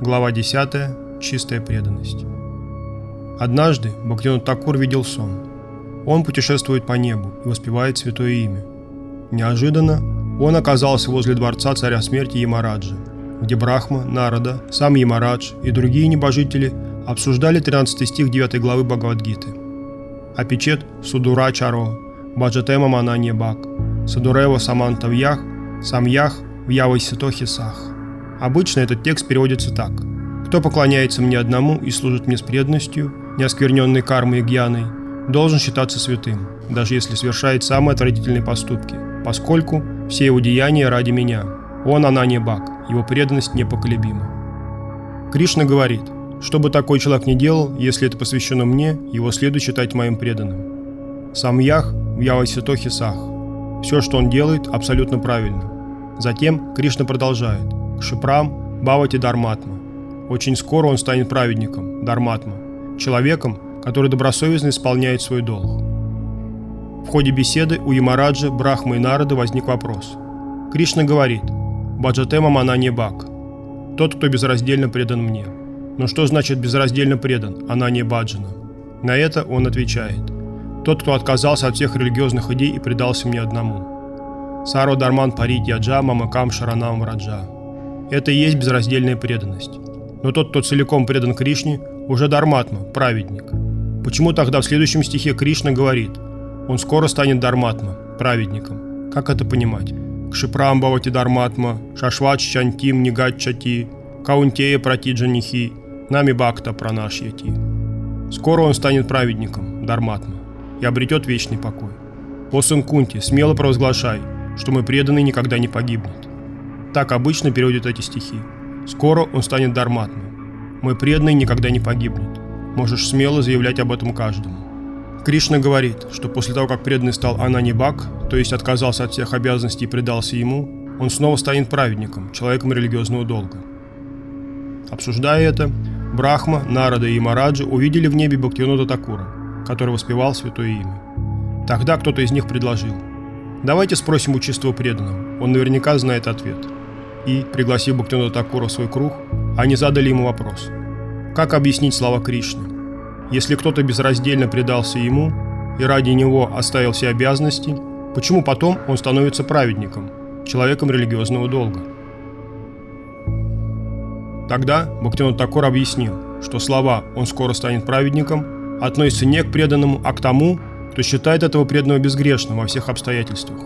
Глава 10. Чистая преданность. Однажды Бхактивинод Такур видел сон. Он путешествует по небу и воспевает святое имя. Неожиданно он оказался возле дворца царя смерти Ямараджа, где Брахма, Нарада, сам Ямарадж и другие небожители обсуждали 13 стих 9 главы Бхагавадгиты. Апичет Судурачаро, Баджатема Мананья Бак, Садурева Самантавьях, Самьях Вьявай Ситохи Сах. Обычно этот текст переводится так. «Кто поклоняется мне одному и служит мне с преданностью, не оскверненной кармой и гьяной, должен считаться святым, даже если совершает самые отвратительные поступки, поскольку все его деяния ради меня. Он не Бак, его преданность непоколебима». Кришна говорит, что бы такой человек ни делал, если это посвящено мне, его следует считать моим преданным. Сам Ях в Яваситохи Сах. Все, что он делает, абсолютно правильно. Затем Кришна продолжает – Шипрам Бавати Дарматма. Очень скоро он станет праведником, Дарматма, человеком, который добросовестно исполняет свой долг. В ходе беседы у Ямараджа, Брахмы и Народа возник вопрос. Кришна говорит «Баджатема Манани Бак» – «Тот, кто безраздельно предан мне». Но что значит безраздельно предан, она не Баджана? На это он отвечает «Тот, кто отказался от всех религиозных идей и предался мне одному». Саро Дарман Парит Яджа Мамакам Шаранам Раджа. Это и есть безраздельная преданность. Но тот, кто целиком предан Кришне, уже Дарматма, праведник. Почему тогда в следующем стихе Кришна говорит «Он скоро станет Дарматма, праведником»? Как это понимать? Кшипрамбавати Дарматма, Шашвач Чантим Нигачати, Каунтея Пратиджанихи, Нами Бхакта Пранашьяти. Скоро он станет праведником, Дарматма, и обретет вечный покой. О сын Кунти, смело провозглашай, что мы преданный никогда не погибнет. Так обычно переводят эти стихи. Скоро он станет дарматным. Мой преданный никогда не погибнет. Можешь смело заявлять об этом каждому. Кришна говорит, что после того, как преданный стал Ананибак, то есть отказался от всех обязанностей и предался ему, он снова станет праведником, человеком религиозного долга. Обсуждая это, Брахма, Нарада и Мараджа увидели в небе Бхактивинода Такура, который воспевал святое имя. Тогда кто-то из них предложил, «Давайте спросим у чистого преданного, он наверняка знает ответ» и, пригласив Бхактивинода Такура в свой круг, они задали ему вопрос. Как объяснить слова Кришны? Если кто-то безраздельно предался ему и ради него оставил все обязанности, почему потом он становится праведником, человеком религиозного долга? Тогда Бхактивинод Такур объяснил, что слова «он скоро станет праведником» относятся не к преданному, а к тому, кто считает этого преданного безгрешным во всех обстоятельствах.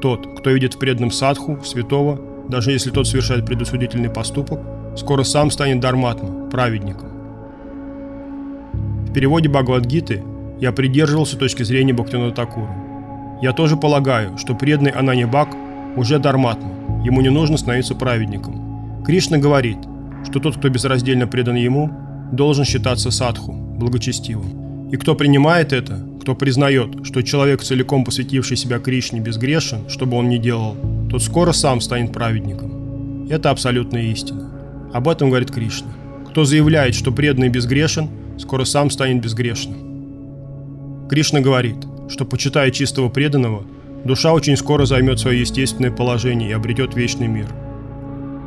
Тот, кто видит в преданном садху, святого, даже если тот совершает предусудительный поступок, скоро сам станет дарматма, праведником. В переводе Бхагавадгиты я придерживался точки зрения Бхактина Такура. Я тоже полагаю, что преданный Анани Бак уже дарматма, ему не нужно становиться праведником. Кришна говорит, что тот, кто безраздельно предан ему, должен считаться садху, благочестивым. И кто принимает это, кто признает, что человек, целиком посвятивший себя Кришне, безгрешен, что бы он ни делал, тот скоро сам станет праведником. Это абсолютная истина. Об этом говорит Кришна. Кто заявляет, что преданный безгрешен, скоро сам станет безгрешным. Кришна говорит, что, почитая чистого преданного, душа очень скоро займет свое естественное положение и обретет вечный мир.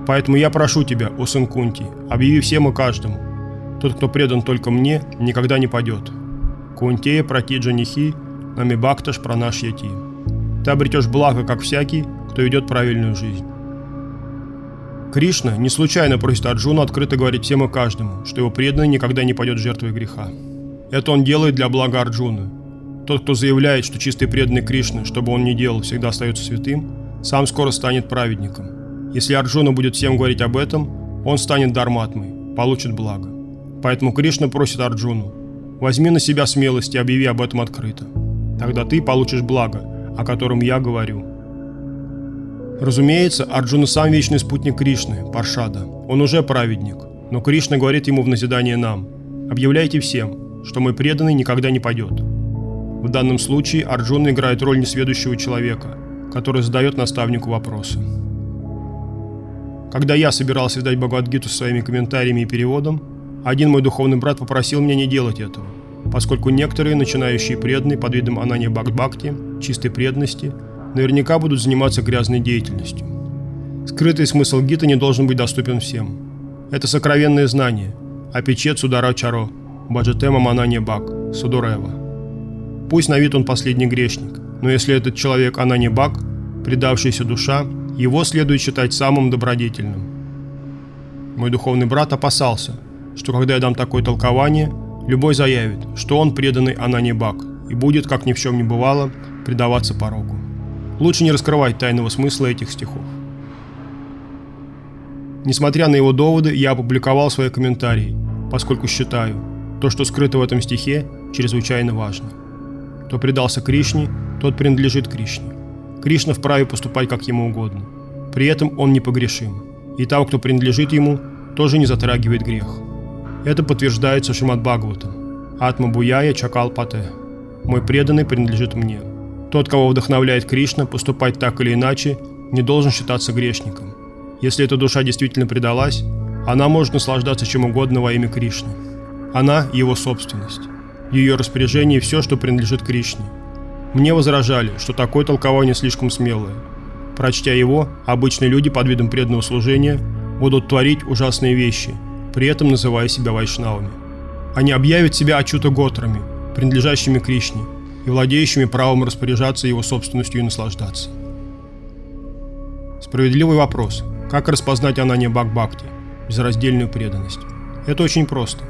Поэтому я прошу тебя, о сын Кунти, объяви всем и каждому, тот, кто предан только мне, никогда не падет. Кунтея пратиджа нихи, нами бакташ пранаш яти. Ты обретешь благо, как всякий, кто ведет правильную жизнь. Кришна не случайно просит Арджуну открыто говорить всем и каждому, что его преданный никогда не пойдет жертвой греха. Это он делает для блага Арджуны. Тот, кто заявляет, что чистый преданный Кришны, что бы он ни делал, всегда остается святым, сам скоро станет праведником. Если Арджуна будет всем говорить об этом, он станет дарматмой, получит благо. Поэтому Кришна просит Арджуну, Возьми на себя смелость и объяви об этом открыто. Тогда ты получишь благо, о котором я говорю. Разумеется, Арджуна сам вечный спутник Кришны, Паршада. Он уже праведник, но Кришна говорит ему в назидание нам. Объявляйте всем, что мой преданный никогда не пойдет. В данном случае Арджуна играет роль несведущего человека, который задает наставнику вопросы. Когда я собирался сдать Бхагавадгиту своими комментариями и переводом, один мой духовный брат попросил меня не делать этого, поскольку некоторые начинающие преданные под видом Анания Бхакти, чистой преданности, наверняка будут заниматься грязной деятельностью. Скрытый смысл гита не должен быть доступен всем. Это сокровенное знание. Апичет Судара Чаро, Баджатема Манане Бак, Судурева. Пусть на вид он последний грешник, но если этот человек Анани Бак, предавшаяся душа, его следует считать самым добродетельным. Мой духовный брат опасался, что когда я дам такое толкование, любой заявит, что он преданный Анани Бак и будет, как ни в чем не бывало, предаваться пороку. Лучше не раскрывать тайного смысла этих стихов. Несмотря на его доводы, я опубликовал свои комментарии, поскольку считаю, то, что скрыто в этом стихе, чрезвычайно важно. Кто предался Кришне, тот принадлежит Кришне. Кришна вправе поступать как ему угодно. При этом он непогрешим. И того, кто принадлежит ему, тоже не затрагивает грех. Это подтверждается Шимат Бхагаватом. Атма Буяя Чакал Пате. Мой преданный принадлежит мне. Тот, кого вдохновляет Кришна поступать так или иначе, не должен считаться грешником. Если эта душа действительно предалась, она может наслаждаться чем угодно во имя Кришны. Она – его собственность. В ее распоряжении все, что принадлежит Кришне. Мне возражали, что такое толкование слишком смелое. Прочтя его, обычные люди под видом преданного служения будут творить ужасные вещи, при этом называя себя вайшнавами. Они объявят себя Ачута Готрами, принадлежащими Кришне, и владеющими правом распоряжаться его собственностью и наслаждаться. Справедливый вопрос. Как распознать Анания Бхакти, безраздельную преданность? Это очень просто.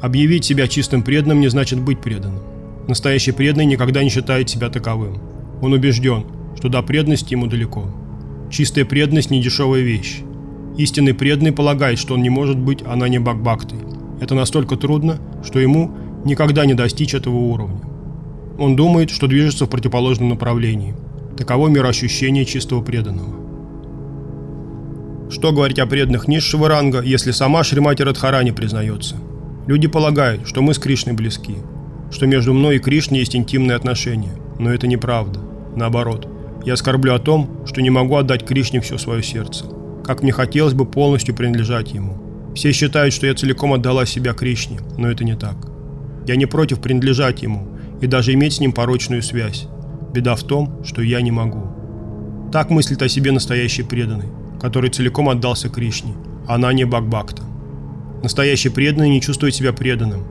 Объявить себя чистым преданным не значит быть преданным. Настоящий преданный никогда не считает себя таковым. Он убежден, что до преданности ему далеко. Чистая преданность – не дешевая вещь. Истинный преданный полагает, что он не может быть Анани Бхакбхактой. Это настолько трудно, что ему никогда не достичь этого уровня. Он думает, что движется в противоположном направлении. Таково мироощущение чистого преданного. Что говорить о преданных низшего ранга, если сама Шримати Радхарани признается – Люди полагают, что мы с Кришной близки, что между мной и Кришной есть интимные отношения, но это неправда. Наоборот, я скорблю о том, что не могу отдать Кришне все свое сердце, как мне хотелось бы полностью принадлежать ему. Все считают, что я целиком отдала себя Кришне, но это не так. Я не против принадлежать ему и даже иметь с ним порочную связь. Беда в том, что я не могу. Так мыслит о себе настоящий преданный, который целиком отдался Кришне, а она не Бакбакта. Настоящий преданный не чувствует себя преданным.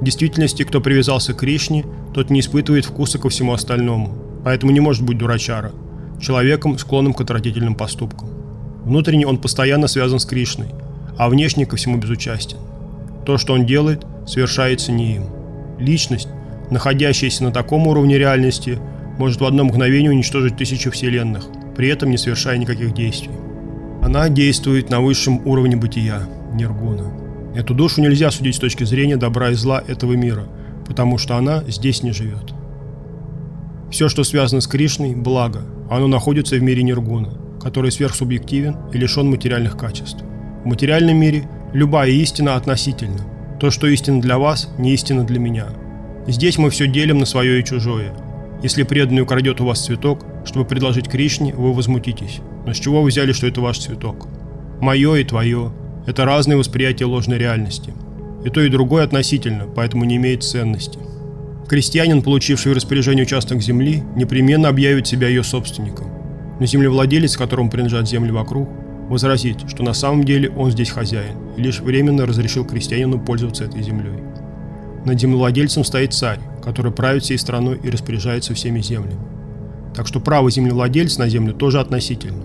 В действительности, кто привязался к Кришне, тот не испытывает вкуса ко всему остальному, поэтому не может быть дурачара, человеком, склонным к отвратительным поступкам. Внутренне он постоянно связан с Кришной, а внешне ко всему безучастен. То, что он делает, совершается не им. Личность, находящаяся на таком уровне реальности, может в одно мгновение уничтожить тысячу вселенных, при этом не совершая никаких действий. Она действует на высшем уровне бытия, ниргуна. Эту душу нельзя судить с точки зрения добра и зла этого мира, потому что она здесь не живет. Все, что связано с Кришной – благо, оно находится в мире Ниргуна, который сверхсубъективен и лишен материальных качеств. В материальном мире любая истина относительна. То, что истина для вас, не истина для меня. Здесь мы все делим на свое и чужое. Если преданный украдет у вас цветок, чтобы предложить Кришне, вы возмутитесь. Но с чего вы взяли, что это ваш цветок? Мое и твое, это разные восприятия ложной реальности. И то, и другое относительно, поэтому не имеет ценности. Крестьянин, получивший в распоряжение участок земли, непременно объявит себя ее собственником. Но землевладелец, которому принадлежат земли вокруг, возразит, что на самом деле он здесь хозяин и лишь временно разрешил крестьянину пользоваться этой землей. Над землевладельцем стоит царь, который правит всей страной и распоряжается всеми землями. Так что право землевладельца на землю тоже относительно.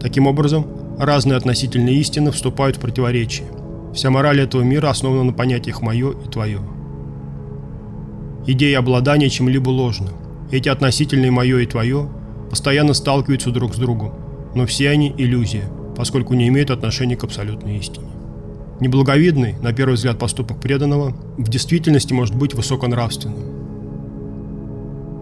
Таким образом, разные относительные истины вступают в противоречие. Вся мораль этого мира основана на понятиях «моё» и «твоё». Идея обладания чем-либо ложна. Эти относительные «моё» и «твоё» постоянно сталкиваются друг с другом, но все они – иллюзия, поскольку не имеют отношения к абсолютной истине. Неблаговидный, на первый взгляд, поступок преданного в действительности может быть высоконравственным.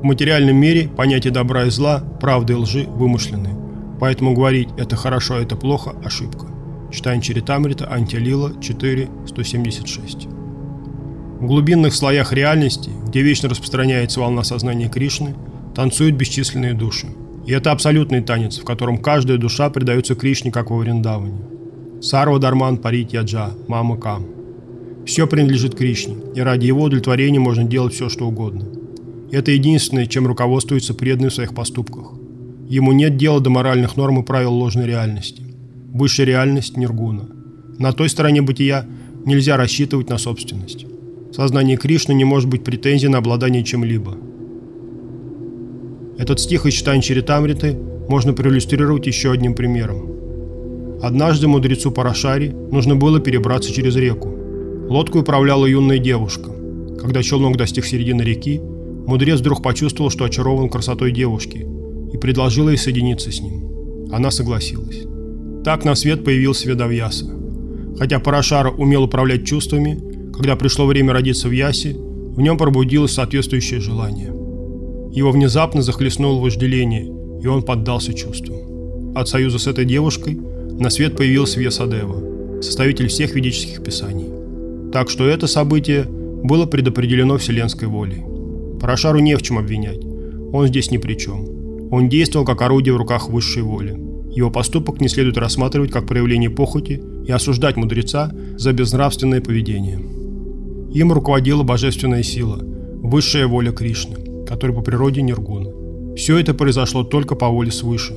В материальном мире понятия добра и зла, правды и лжи вымышлены, Поэтому говорить «это хорошо, а это плохо» – ошибка. Читаем Чаритамрита, Антилила, 4, 176. В глубинных слоях реальности, где вечно распространяется волна сознания Кришны, танцуют бесчисленные души. И это абсолютный танец, в котором каждая душа предается Кришне, как во Вриндаване. Сарва Дарман Парит Яджа, Мама Кам. Все принадлежит Кришне, и ради его удовлетворения можно делать все, что угодно. Это единственное, чем руководствуется преданный в своих поступках – Ему нет дела до моральных норм и правил ложной реальности. Высшая реальность – Ниргуна. На той стороне бытия нельзя рассчитывать на собственность. В сознании Кришны не может быть претензий на обладание чем-либо. Этот стих из читания Чаритамриты можно проиллюстрировать еще одним примером. Однажды мудрецу Парашари нужно было перебраться через реку. Лодку управляла юная девушка. Когда челнок достиг середины реки, мудрец вдруг почувствовал, что очарован красотой девушки, и предложил ей соединиться с ним. Она согласилась. Так на свет появился Ведавьяса. Хотя Парашара умел управлять чувствами, когда пришло время родиться в Ясе, в нем пробудилось соответствующее желание. Его внезапно захлестнуло вожделение, и он поддался чувствам. От союза с этой девушкой на свет появился Вьясадева, составитель всех ведических писаний. Так что это событие было предопределено вселенской волей. Парашару не в чем обвинять, он здесь ни при чем. Он действовал как орудие в руках высшей воли. Его поступок не следует рассматривать как проявление похоти и осуждать мудреца за безнравственное поведение. Им руководила божественная сила, высшая воля Кришны, который по природе ниргуна. Все это произошло только по воле свыше.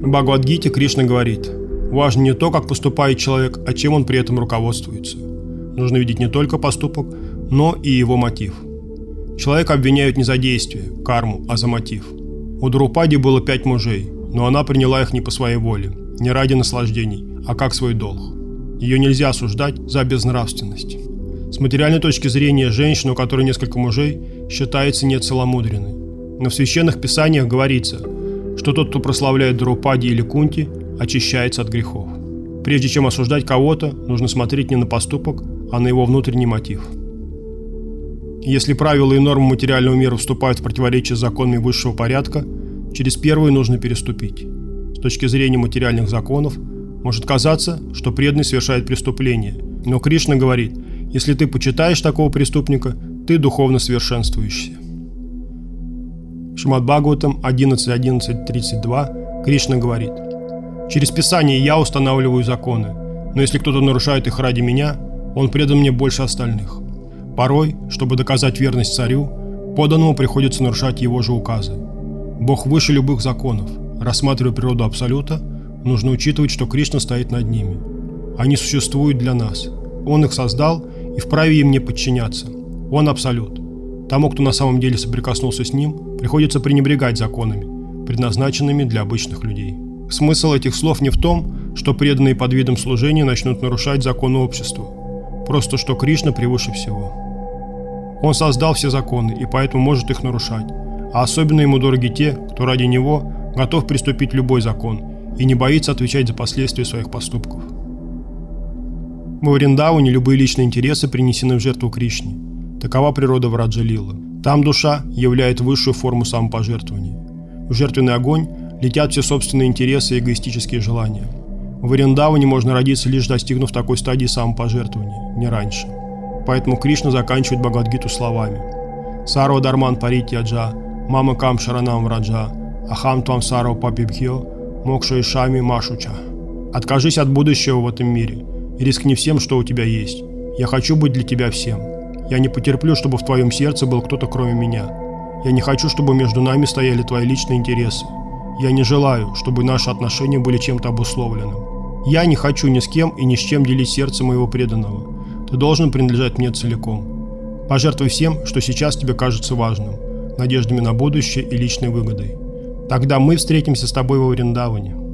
В Бхагавадгите Кришна говорит, важно не то, как поступает человек, а чем он при этом руководствуется. Нужно видеть не только поступок, но и его мотив. Человека обвиняют не за действие, карму, а за мотив. У Друпади было пять мужей, но она приняла их не по своей воле, не ради наслаждений, а как свой долг. Ее нельзя осуждать за безнравственность. С материальной точки зрения, женщина, у которой несколько мужей, считается нецеломудренной. Но в священных писаниях говорится, что тот, кто прославляет Друпади или Кунти, очищается от грехов. Прежде чем осуждать кого-то, нужно смотреть не на поступок, а на его внутренний мотив. Если правила и нормы материального мира вступают в противоречие с законами высшего порядка, через первые нужно переступить. С точки зрения материальных законов, может казаться, что преданный совершает преступление, но Кришна говорит – если ты почитаешь такого преступника, ты духовно совершенствуешься. Шимат Бхагаватам 11.11.32 Кришна говорит «Через Писание я устанавливаю законы, но если кто-то нарушает их ради меня, он предан мне больше остальных. Порой, чтобы доказать верность царю, поданному приходится нарушать его же указы. Бог выше любых законов. Рассматривая природу Абсолюта, нужно учитывать, что Кришна стоит над ними. Они существуют для нас. Он их создал и вправе им не подчиняться. Он абсолют. Тому, кто на самом деле соприкоснулся с ним, приходится пренебрегать законами, предназначенными для обычных людей. Смысл этих слов не в том, что преданные под видом служения начнут нарушать законы общества, просто что Кришна превыше всего. Он создал все законы и поэтому может их нарушать, а особенно ему дороги те, кто ради него готов приступить любой закон и не боится отвечать за последствия своих поступков. В Вриндауне любые личные интересы принесены в жертву Кришне. Такова природа Враджа Лила. Там душа являет высшую форму самопожертвования. В жертвенный огонь летят все собственные интересы и эгоистические желания. В Вриндауне можно родиться лишь достигнув такой стадии самопожертвования, не раньше. Поэтому Кришна заканчивает Бхагавадгиту словами «Сарва Дарман Паритьяджа, Мама Кам Шаранам Враджа, Ахам Твам Сарва Папибхьо, Мокша Ишами Машуча». Откажись от будущего в этом мире – и рискни всем, что у тебя есть. Я хочу быть для тебя всем. Я не потерплю, чтобы в твоем сердце был кто-то кроме меня. Я не хочу, чтобы между нами стояли твои личные интересы. Я не желаю, чтобы наши отношения были чем-то обусловленным. Я не хочу ни с кем и ни с чем делить сердце моего преданного. Ты должен принадлежать мне целиком. Пожертвуй всем, что сейчас тебе кажется важным, надеждами на будущее и личной выгодой. Тогда мы встретимся с тобой во Вриндаване.